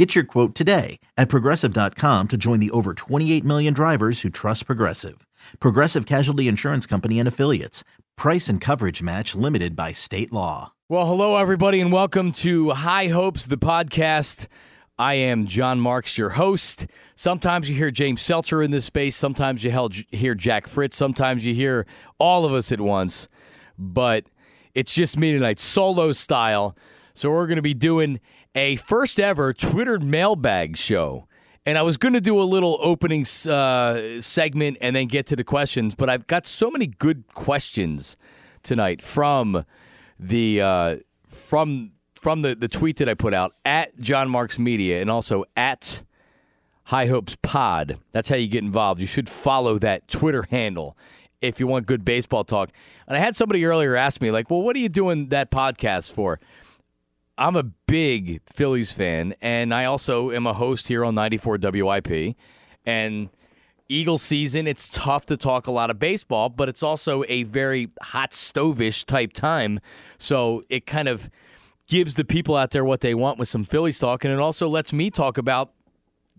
Get your quote today at progressive.com to join the over 28 million drivers who trust Progressive. Progressive Casualty Insurance Company and Affiliates. Price and coverage match limited by state law. Well, hello, everybody, and welcome to High Hopes, the podcast. I am John Marks, your host. Sometimes you hear James Seltzer in this space. Sometimes you hear Jack Fritz. Sometimes you hear all of us at once. But it's just me tonight, solo style. So we're going to be doing a first ever Twitter mailbag show. And I was going to do a little opening uh, segment and then get to the questions, but I've got so many good questions tonight from the uh, from from the, the tweet that I put out at John Marks Media and also at High Hopes Pod. That's how you get involved. You should follow that Twitter handle if you want good baseball talk. And I had somebody earlier ask me, like, well, what are you doing that podcast for? I'm a big Phillies fan, and I also am a host here on 94 WIP. And Eagle season, it's tough to talk a lot of baseball, but it's also a very hot stovish type time. So it kind of gives the people out there what they want with some Phillies talk, and it also lets me talk about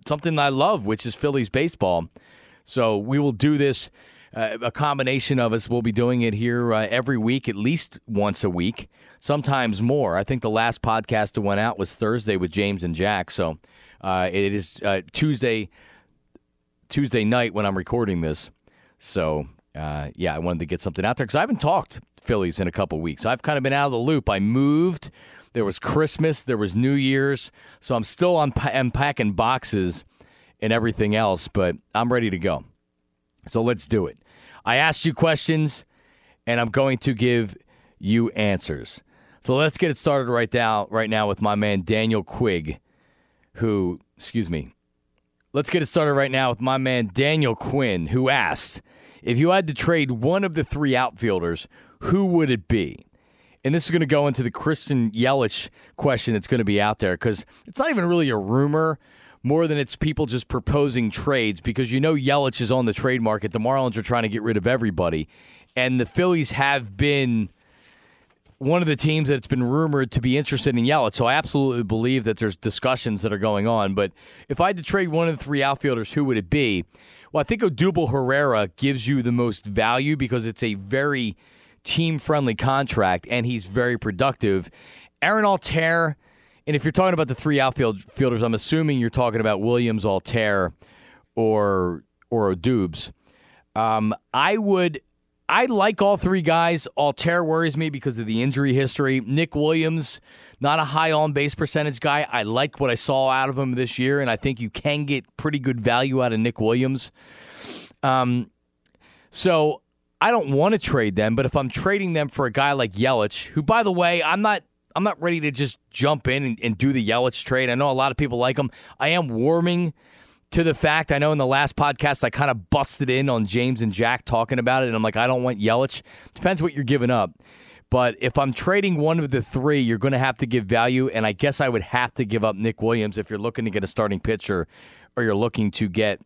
something I love, which is Phillies baseball. So we will do this. Uh, a combination of us will be doing it here uh, every week, at least once a week sometimes more. I think the last podcast that went out was Thursday with James and Jack. So uh, it is uh, Tuesday Tuesday night when I'm recording this. So uh, yeah, I wanted to get something out there because I haven't talked Phillies in a couple weeks. I've kind of been out of the loop. I moved. There was Christmas. There was New Year's. So I'm still unpa- unpacking boxes and everything else, but I'm ready to go. So let's do it. I asked you questions, and I'm going to give you answers. So let's get it started right now, right now with my man Daniel Quigg, who, excuse me, let's get it started right now with my man Daniel Quinn, who asked if you had to trade one of the three outfielders, who would it be? And this is going to go into the Christian Yelich question that's going to be out there because it's not even really a rumor more than it's people just proposing trades because you know Yelich is on the trade market. The Marlins are trying to get rid of everybody. And the Phillies have been one of the teams that's been rumored to be interested in Yelich. So I absolutely believe that there's discussions that are going on. But if I had to trade one of the three outfielders, who would it be? Well, I think Odubel Herrera gives you the most value because it's a very team friendly contract and he's very productive. Aaron Altherr, and if you're talking about the three outfielders, I'm assuming you're talking about Williams, Altherr, or or Odubs. Um, I would I like all three guys. Altherr worries me because of the injury history. Nick Williams, not a high on base percentage guy. I like what I saw out of him this year, and I think you can get pretty good value out of Nick Williams. Um, so I don't want to trade them, but if I'm trading them for a guy like Yelich, who, by the way, I'm not. I'm not ready to just jump in and, and do the Yelich trade. I know a lot of people like him. I am warming to the fact I know in the last podcast I kind of busted in on James and Jack talking about it, and I'm like, I don't want Yelich. Depends what you're giving up. But if I'm trading one of the three, you're going to have to give value, and I guess I would have to give up Nick Williams if you're looking to get a starting pitcher or you're looking to get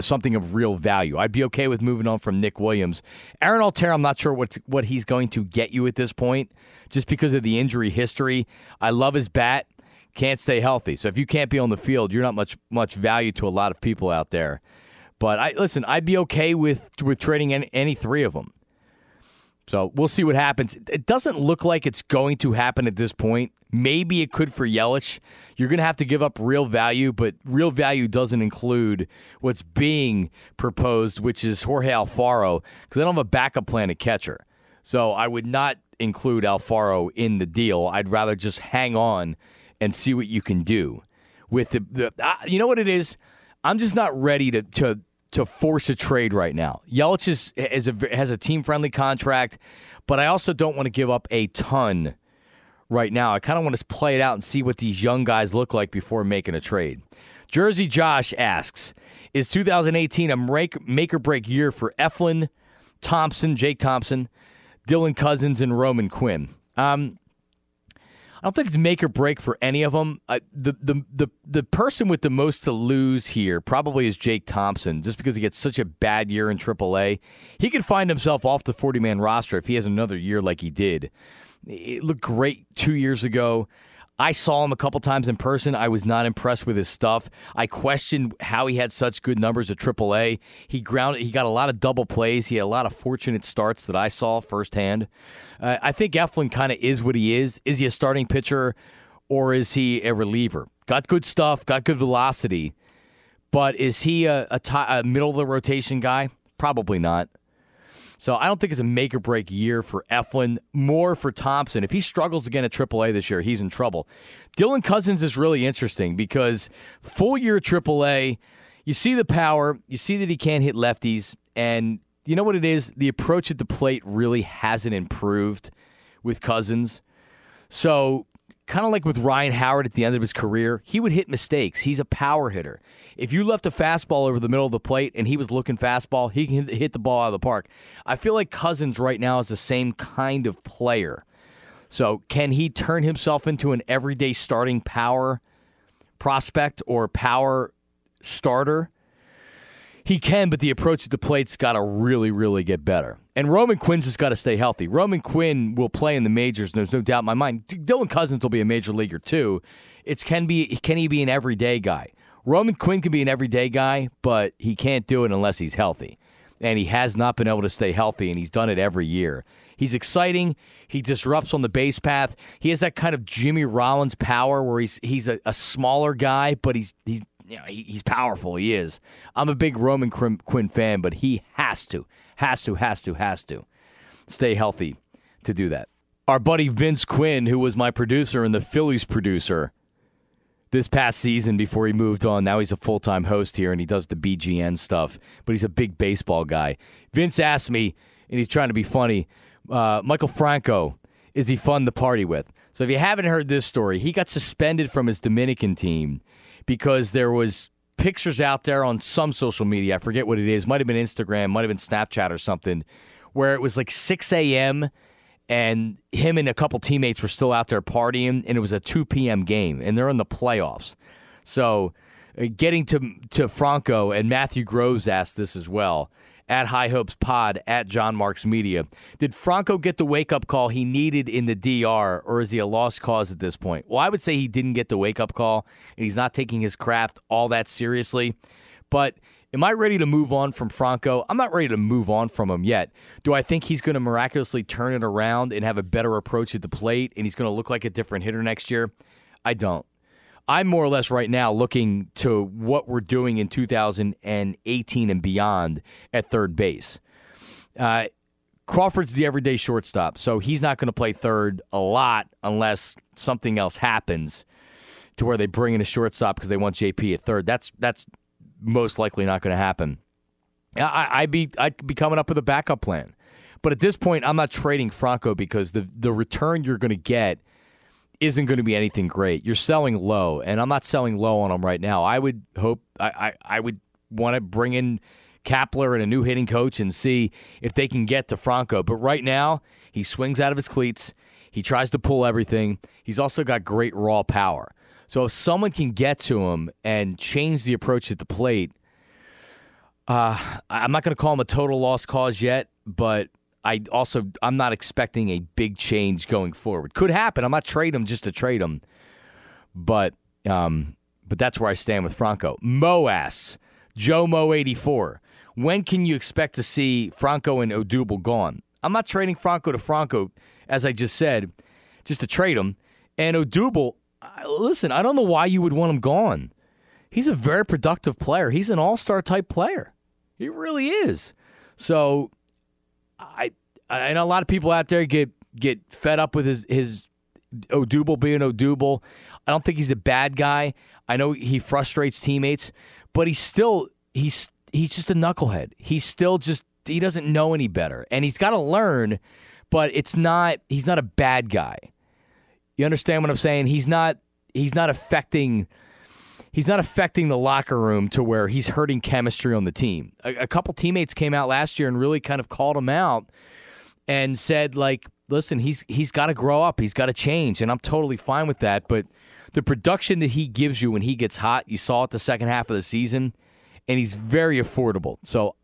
something of real value. I'd be okay with moving on from Nick Williams. Aaron Altherr, I'm not sure what's, what he's going to get you at this point, just because of the injury history. I love his bat can't stay healthy. So if you can't be on the field, you're not much much value to a lot of people out there. But I listen, I'd be okay with with trading any, any three of them. So we'll see what happens. It doesn't look like it's going to happen at this point. Maybe it could for Yelich. You're going to have to give up real value, but real value doesn't include what's being proposed, which is Jorge Alfaro, because I don't have a backup plan at catcher. So I would not include Alfaro in the deal. I'd rather just hang on and see what you can do with the. the uh, you know what it is? I'm just not ready to to to force a trade right now. Yelich is, is a, has a team friendly contract, but I also don't want to give up a ton right now. I kind of want to play it out and see what these young guys look like before making a trade. Jersey Josh asks, "Is 2018 a make make or break year for Eflin?" Thompson, Jake Thompson, Dylan Cozens, and Roman Quinn. Um, don't think it's make or break for any of them. Uh, the, the the the person with the most to lose here probably is Jake Thompson, just because he gets such a bad year in AAA. He could find himself off the 40 man roster if he has another year like he did. It looked great two years ago. I saw him a couple times in person. I was not impressed with his stuff. I questioned how he had such good numbers at AAA. He grounded. He got a lot of double plays. He had a lot of fortunate starts that I saw firsthand. Uh, I think Eflin kind of is what he is. Is he a starting pitcher or is he a reliever? Got good stuff. Got good velocity, but is he a, a, t- a middle of the rotation guy? Probably not. So I don't think it's a make or break year for Eflin, more for Thompson. If he struggles again at AAA this year, he's in trouble. Dylan Cozens is really interesting because full year AAA, you see the power, you see that he can't hit lefties, and you know what it is? The approach at the plate really hasn't improved with Cozens. So kind of like with Ryan Howard at the end of his career, he would hit mistakes. He's a power hitter. If you left a fastball over the middle of the plate and he was looking fastball, he can hit the ball out of the park. I feel like Cozens right now is the same kind of player. So, can he turn himself into an everyday starting power prospect or power starter? He can, but the approach at the plate's got to really, really get better. And Roman Quinn's just got to stay healthy. Roman Quinn will play in the majors. and There's no doubt in my mind. Dylan Cozens will be a major leaguer too. It's can be can he be an everyday guy? Roman Quinn can be an everyday guy, but he can't do it unless he's healthy. And he has not been able to stay healthy, and he's done it every year. He's exciting. He disrupts on the base path. He has that kind of Jimmy Rollins power where he's he's a, a smaller guy, but he's he's you know, he, he's powerful. He is. I'm a big Roman Quinn fan, but he has to, has to, has to, has to stay healthy to do that. Our buddy Vince Quinn, who was my producer and the Phillies producer this past season before he moved on, now he's a full time host here and he does the BGN stuff, but he's a big baseball guy. Vince asked me, and he's trying to be funny, uh, Maikel Franco, is he fun to party with? So if you haven't heard this story, he got suspended from his Dominican team because there was pictures out there on some social media. I forget what it is. Might have been Instagram, might have been Snapchat or something, where it was like 6 a.m. and him and a couple teammates were still out there partying, and it was a 2 p.m. game, and they're in the playoffs. So, uh, getting to to Franco and Matthew Groves asked this as well at High Hopes Pod at John Marks Media. Did Franco get the wake up call he needed in the DR, or is he a lost cause at this point? Well, I would say he didn't get the wake up call, and he's not taking his craft all that seriously. But am I ready to move on from Franco? I'm not ready to move on from him yet. Do I think he's going to miraculously turn it around and have a better approach at the plate, and he's going to look like a different hitter next year? I don't. I'm more or less right now looking to what we're doing in 2018 and beyond at third base. Uh, Crawford's the everyday shortstop, so he's not going to play third a lot unless something else happens to where they bring in a shortstop because they want JP at third. That's that's most likely not going to happen. I, I'd be I'd be coming up with a backup plan, but at this point, I'm not trading Franco because the the return you're going to get – isn't going to be anything great. You're selling low, and I'm not selling low on them right now. I would hope I, I, I would want to bring in Kapler and a new hitting coach and see if they can get to Franco. But right now, he swings out of his cleats. He tries to pull everything. He's also got great raw power. So if someone can get to him and change the approach at the plate, uh, I'm not going to call him a total lost cause yet, but I also I'm not expecting a big change going forward. Could happen. I'm not trading him just to trade him, but um, but that's where I stand with Franco. Moas, Joe Mo 84. When can you expect to see Franco and Odubel gone? I'm not trading Franco to Franco, as I just said, just to trade him. And Odubel, listen, I don't know why you would want him gone. He's a very productive player. He's an all star type player. He really is. So I I know a lot of people out there get get fed up with his his Odubel being Odubel. I don't think he's a bad guy. I know he frustrates teammates, but he's still he's he's just a knucklehead. He's still just he doesn't know any better, and he's got to learn. But it's not he's not a bad guy. You understand what I'm saying? He's not he's not affecting he's not affecting the locker room to where he's hurting chemistry on the team. A, a couple teammates came out last year and really kind of called him out and said like, "Listen, he's he's got to grow up. He's got to change." And I'm totally fine with that, but the production that he gives you when he gets hot, you saw it the second half of the season, and he's very affordable. So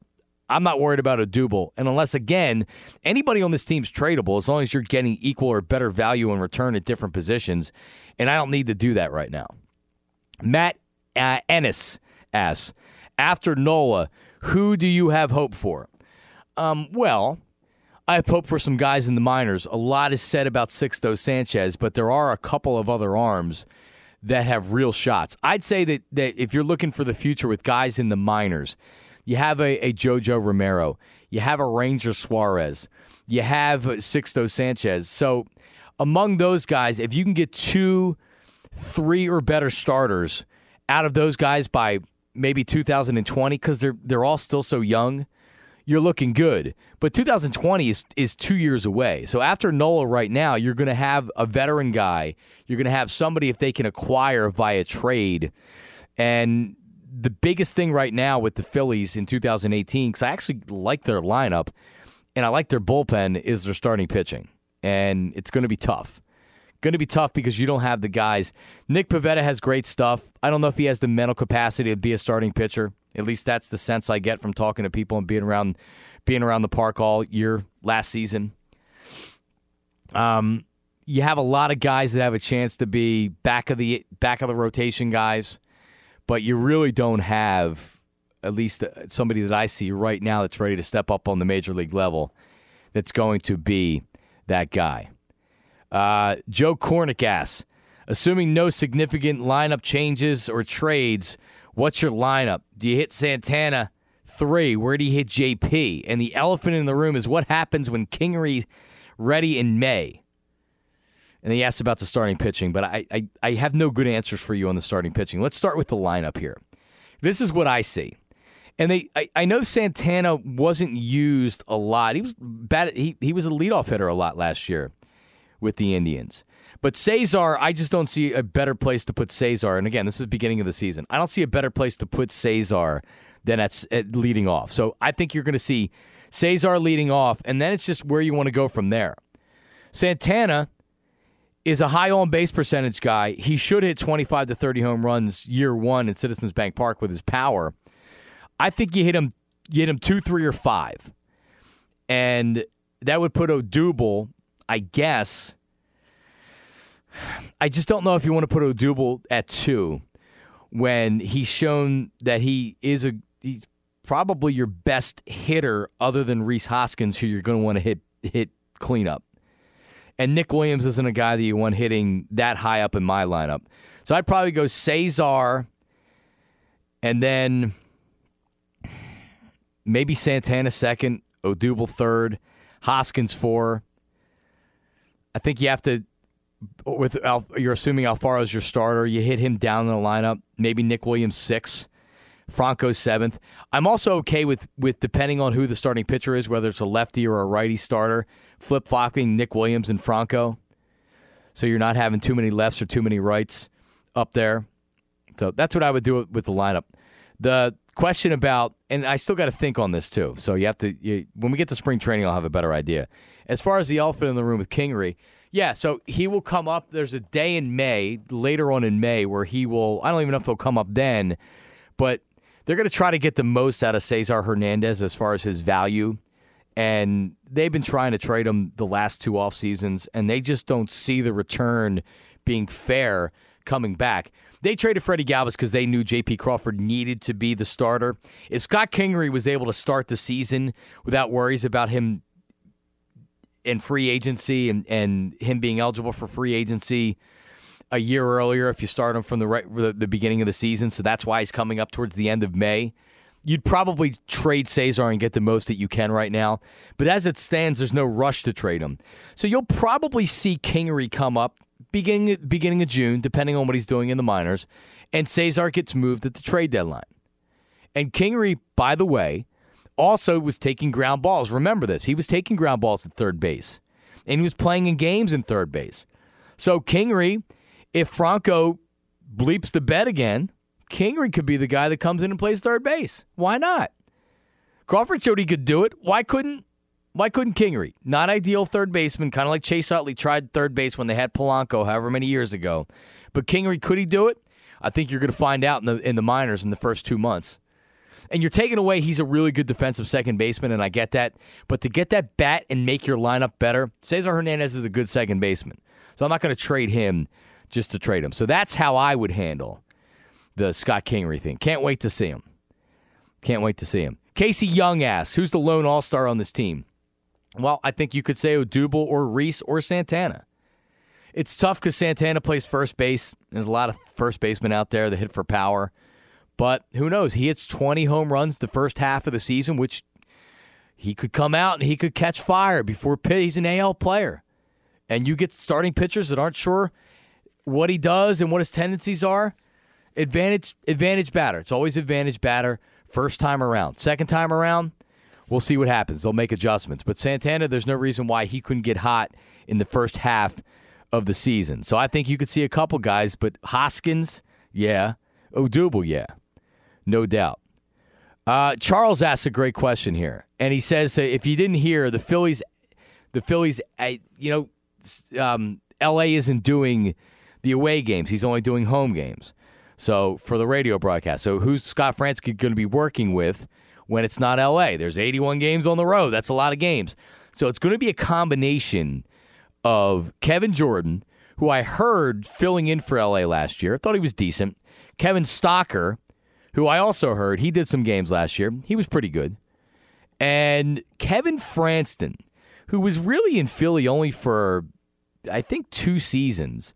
I'm not worried about Odubel. And unless, again, anybody on this team's tradable, as long as you're getting equal or better value in return at different positions. And I don't need to do that right now. Matt uh, Ennis asks, after Nola, who do you have hope for? Um, well, I have hope for some guys in the minors. A lot is said about Sixto Sanchez, but there are a couple of other arms that have real shots. I'd say that, that if you're looking for the future with guys in the minors, you have a, a JoJo Romero. You have a Ranger Suarez. You have Sixto Sanchez. So among those guys, if you can get two, three or better starters out of those guys by maybe 2020, because they're they're all still so young, you're looking good. But 2020 is is two years away. So after Nola right now, you're going to have a veteran guy. You're going to have somebody if they can acquire via trade, and the biggest thing right now with the Phillies in 2018, because I actually like their lineup and I like their bullpen, is their starting pitching. And it's going to be tough. Going to be tough because you don't have the guys. Nick Pivetta has great stuff. I don't know if he has the mental capacity to be a starting pitcher. At least that's the sense I get from talking to people and being around being around the park all year last season. Um, you have a lot of guys that have a chance to be back of the back of the rotation guys but you really don't have at least uh, somebody that I see right now that's ready to step up on the major league level that's going to be that guy. Uh, Joe Kornick asks, assuming no significant lineup changes or trades, what's your lineup? Do you hit Santana? Three, where do you hit JP? And the elephant in the room is what happens when Kingery ready in May? And he asked about the starting pitching, but I, I, I have no good answers for you on the starting pitching. Let's start with the lineup here. This is what I see. And they, I, I know Santana wasn't used a lot. He was bad. He, he was a leadoff hitter a lot last year with the Indians. But Cesar, I just don't see a better place to put Cesar. And again, this is the beginning of the season. I don't see a better place to put Cesar than at, at leading off. So I think you're going to see Cesar leading off, and then it's just where you want to go from there. Santana is a high on base percentage guy. He should hit 25 to 30 home runs year one in Citizens Bank Park with his power. I think you hit him, you hit him two, three, or five, and that would put Odubel, I guess. I just don't know if you want to put Odubel at two when he's shown that he is a he's probably your best hitter other than Rhys Hoskins, who you're going to want to hit hit cleanup. And Nick Williams isn't a guy that you want hitting that high up in my lineup. So I'd probably go Cesar and then maybe Santana second, Odubel third, Hoskins four. I think you have to with you're assuming Alfaro's your starter. You hit him down in the lineup. Maybe Nick Williams six, Franco seventh. I'm also okay with with depending on who the starting pitcher is, whether it's a lefty or a righty starter flip flopping Nick Williams and Franco. So you're not having too many lefts or too many rights up there. So that's what I would do with the lineup. The question about, and I still got to think on this too. So you have to, you, when we get to spring training, I'll have a better idea. As far as the elephant in the room with Kingery, yeah, so he will come up. There's a day in May, later on in May, where he will, I don't even know if he'll come up then, but they're going to try to get the most out of Cesar Hernandez as far as his value and they've been trying to trade him the last two off seasons, and they just don't see the return being fair coming back. They traded Freddie Galvis because they knew J.P. Crawford needed to be the starter. If Scott Kingery was able to start the season without worries about him in free agency and, and him being eligible for free agency a year earlier, if you start him from the, right, the, the beginning of the season, so that's why he's coming up towards the end of May you'd probably trade Cesar and get the most that you can right now. But as it stands, there's no rush to trade him. So you'll probably see Kingery come up beginning beginning of June, depending on what he's doing in the minors, and Cesar gets moved at the trade deadline. And Kingery, by the way, also was taking ground balls. Remember this. He was taking ground balls at third base. And he was playing in games in third base. So Kingery, if Franco bleeps the bed again, Kingery could be the guy that comes in and plays third base. Why not? Crawford showed he could do it. Why couldn't why couldn't Kingery? Not ideal third baseman, kind of like Chase Utley tried third base when they had Polanco however many years ago. But Kingery, could he do it? I think you're going to find out in the in the minors in the first two months. And you're taking away he's a really good defensive second baseman, and I get that. But to get that bat and make your lineup better, Cesar Hernandez is a good second baseman. So I'm not going to trade him just to trade him. So that's how I would handle the Scott Kingery thing. Can't wait to see him. Can't wait to see him. Casey Young asks, who's the lone all star on this team? Well, I think you could say Odubel or Rhys or Santana. It's tough because Santana plays first base. There's a lot of first basemen out there that hit for power. But who knows? He hits 20 home runs the first half of the season, which he could come out and he could catch fire before he's an AL player. And you get starting pitchers that aren't sure what he does and what his tendencies are. Advantage advantage batter. It's always advantage batter first time around. Second time around, we'll see what happens. They'll make adjustments. But Santana, there's no reason why he couldn't get hot in the first half of the season. So I think you could see a couple guys, but Hoskins, yeah. Odubel, yeah. No doubt. Uh, Charles asks a great question here, and he says if you didn't hear the Phillies, the Phillies, uh, you know, um, L.A. isn't doing the away games; he's only doing home games. So for the radio broadcast, so who's Scott Franzke going to be working with when it's not L.A.? There's 81 games on the road. That's a lot of games. So it's going to be a combination of Kevin Jordan, who I heard filling in for LA last year. I thought he was decent. Kevin Stocker, who I also heard he did some games last year. He was pretty good. And Kevin Frandsen, who was really in Philly only for, I think, two seasons.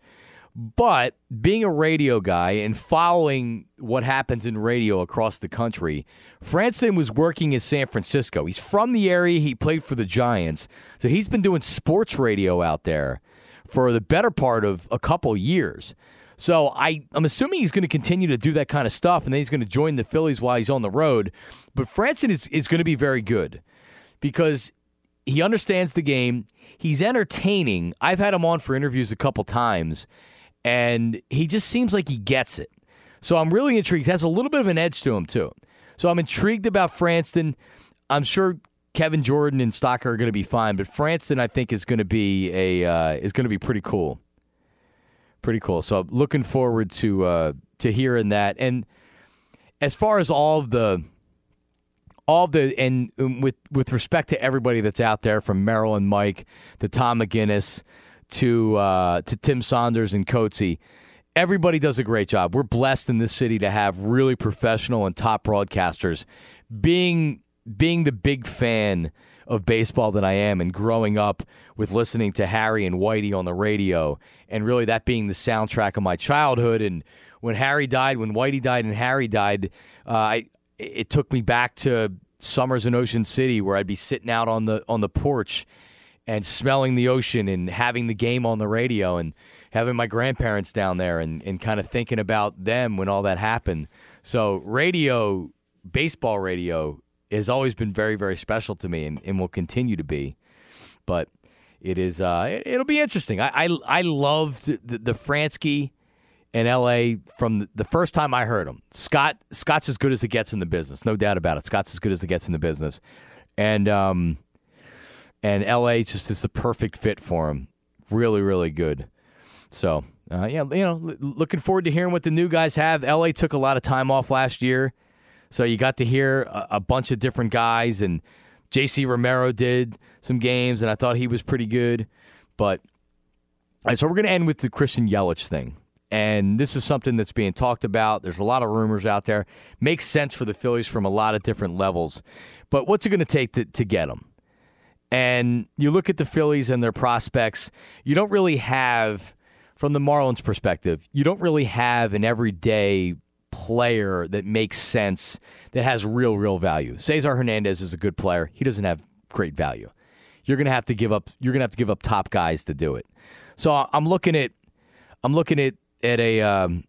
But being a radio guy and following what happens in radio across the country, Frandsen was working in San Francisco. He's from the area. He played for the Giants. So he's been doing sports radio out there for the better part of a couple years. So I, I'm assuming he's going to continue to do that kind of stuff, and then he's going to join the Phillies while he's on the road. But Frandsen is, is going to be very good because he understands the game. He's entertaining. I've had him on for interviews a couple times and he just seems like he gets it. So I'm really intrigued. Has a little bit of an edge to him too. So I'm intrigued about Frandsen. I'm sure Kevin Jordan and Stocker are going to be fine, but Frandsen I think is going to be a uh, is going to be pretty cool. Pretty cool. So I'm looking forward to uh, to hearing that. And as far as all of the all the and with with respect to everybody that's out there from Merrill and Mike to Tom McGinnis to uh, to Tim Saunders and Coatsy. Everybody does a great job. We're blessed in this city to have really professional and top broadcasters. Being being the big fan of baseball that I am and growing up with listening to Harry and Whitey on the radio and really that being the soundtrack of my childhood and when Harry died, when Whitey died and Harry died, uh, I it took me back to summers in Ocean City where I'd be sitting out on the on the porch and smelling the ocean and having the game on the radio and having my grandparents down there and, and kind of thinking about them when all that happened. So, radio, baseball radio, has always been very, very special to me and, and will continue to be. But it is, uh, it, will be interesting. I, I, I loved the, the Franzke in LA from the first time I heard him. Scott Scott's as good as it gets in the business, no doubt about it. Scott's as good as it gets in the business, and um, and LA just is the perfect fit for him. Really, really good. So, uh, yeah, you know, looking forward to hearing what the new guys have. LA took a lot of time off last year, so you got to hear a, a bunch of different guys, and JC Romero did some games, and I thought he was pretty good. But so we're going to end with the Christian Yelich thing. And this is something that's being talked about. There's a lot of rumors out there. Makes sense for the Phillies from a lot of different levels. But what's it going to take to, to get him? And you look at the Phillies and their prospects, you don't really have, from the Marlins perspective, you don't really have an everyday player that makes sense, that has real, real value. Cesar Hernandez is a good player. He doesn't have great value. You're gonna have to give up. You're gonna have to give up top guys to do it. So I'm looking at, I'm looking at at a um,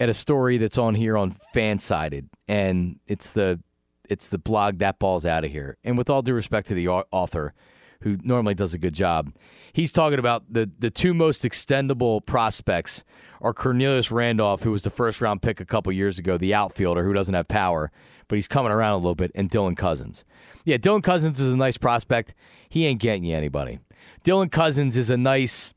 at a story that's on here on Fansided, and it's the it's the blog that ball's out of here. And with all due respect to the author, who normally does a good job. He's talking about the the two most extendable prospects are Cornelius Randolph, who was the first round pick a couple years ago, the outfielder who doesn't have power, but he's coming around a little bit, and Dylan Cozens. Yeah, Dylan Cozens is a nice prospect. He ain't getting you anybody. Dylan Cozens is a nice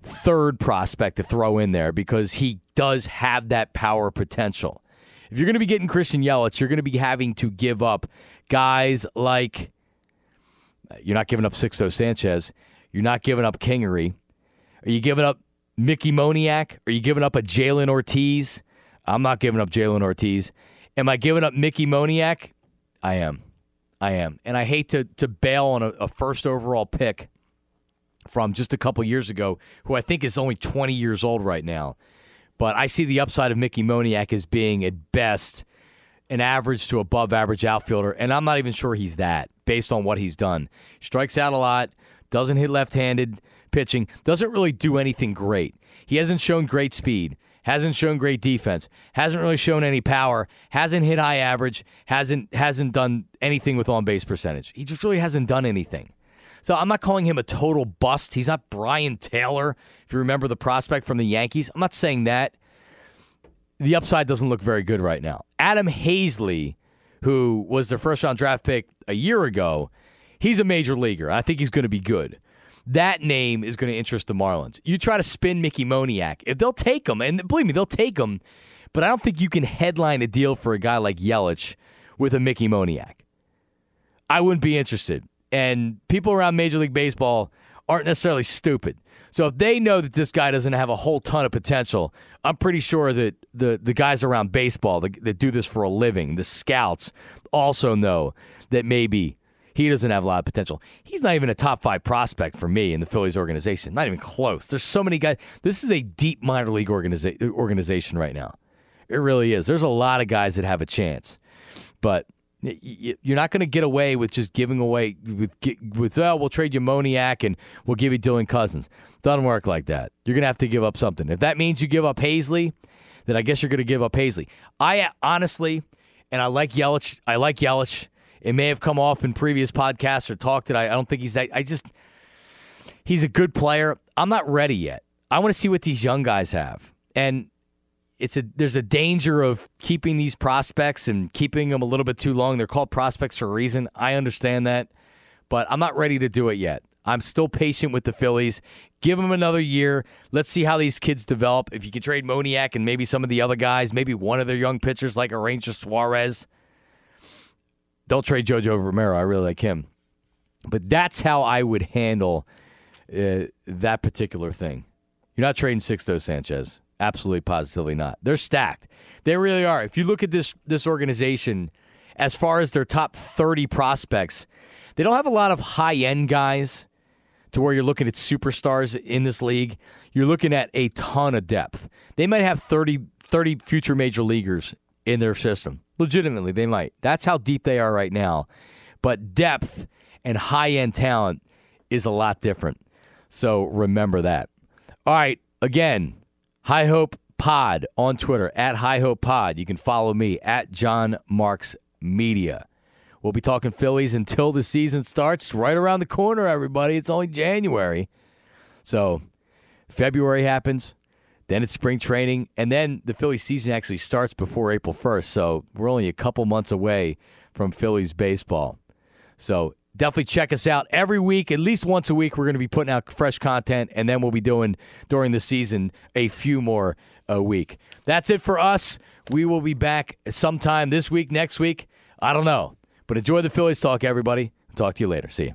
third prospect to throw in there because he does have that power potential. If you're going to be getting Christian Yelich, you're going to be having to give up guys like you're not giving up Sixto Sanchez, you're not giving up Kingery. Are you giving up Mickey Moniak? Are you giving up a Jhailyn Ortiz? I'm not giving up Jhailyn Ortiz. Am I giving up Mickey Moniak? I am. I am. And I hate to, to bail on a, a first overall pick from just a couple years ago, who I think is only 20 years old right now. But I see the upside of Mickey Moniak as being, at best, an average to above average outfielder. And I'm not even sure he's that based on what he's done. Strikes out a lot, doesn't hit left handed pitching, doesn't really do anything great. He hasn't shown great speed, hasn't shown great defense, hasn't really shown any power, hasn't hit high average, hasn't hasn't done anything with on base percentage. He just really hasn't done anything. So I'm not calling him a total bust. He's not Brien Taylor, if you remember the prospect from the Yankees. I'm not saying that. The upside doesn't look very good right now. Adam Haseley, who was their first round draft pick a year ago, he's a major leaguer. I think he's going to be good. That name is going to interest the Marlins. You try to spin Mickey Moniak, if they'll take him, and believe me, they'll take him. But I don't think you can headline a deal for a guy like Yelich with a Mickey Moniak. I wouldn't be interested and people around Major League Baseball aren't necessarily stupid. So if they know that this guy doesn't have a whole ton of potential, I'm pretty sure that the, the guys around baseball that, that do this for a living, the scouts, also know that maybe he doesn't have a lot of potential. He's not even a top five prospect for me in the Phillies organization. Not even close. There's so many guys. This is a deep minor league organiza- organization right now. It really is. There's a lot of guys that have a chance. But you're not going to get away with just giving away with with we'll trade you Moniak and we'll give you Dylan Cozens. Doesn't work like that. You're going to have to give up something. If that means you give up Haseley, then I guess you're going to give up Haseley. I honestly, and I like Yelich. I like Yelich. It may have come off in previous podcasts or talk that I, I don't think he's that. I just he's a good player. I'm not ready yet. I want to see what these young guys have. And it's a there's a danger of keeping these prospects and keeping them a little bit too long. They're called prospects for a reason. I understand that, but I'm not ready to do it yet. I'm still patient with the Phillies. Give them another year. Let's see how these kids develop. If you can trade Moniak and maybe some of the other guys, maybe one of their young pitchers like a Ranger Suarez. Don't trade Jojo Romero. I really like him. But that's how I would handle uh, that particular thing. You're not trading Sixto Sanchez. Absolutely, positively not. They're stacked. They really are. If you look at this this organization, as far as their top 30 prospects, they don't have a lot of high end guys to where you're looking at superstars in this league. You're looking at a ton of depth. They might have 30, 30 future major leaguers in their system. Legitimately, they might. That's how deep they are right now. But depth and high end talent is a lot different. So remember that. All right, again, High Hope Pod on Twitter at High Hope Pod. You can follow me at John Marks Media. We'll be talking Phillies until the season starts. Right around the corner, everybody. It's only January. So February happens, then it's spring training, and then the Phillies season actually starts before April 1st. So we're only a couple months away from Phillies baseball. So definitely check us out every week, at least once a week. We're going to be putting out fresh content, and then we'll be doing during the season a few more a week. That's it for us. We will be back sometime this week, next week. I don't know. But enjoy the Phillies talk, everybody. Talk to you later. See you.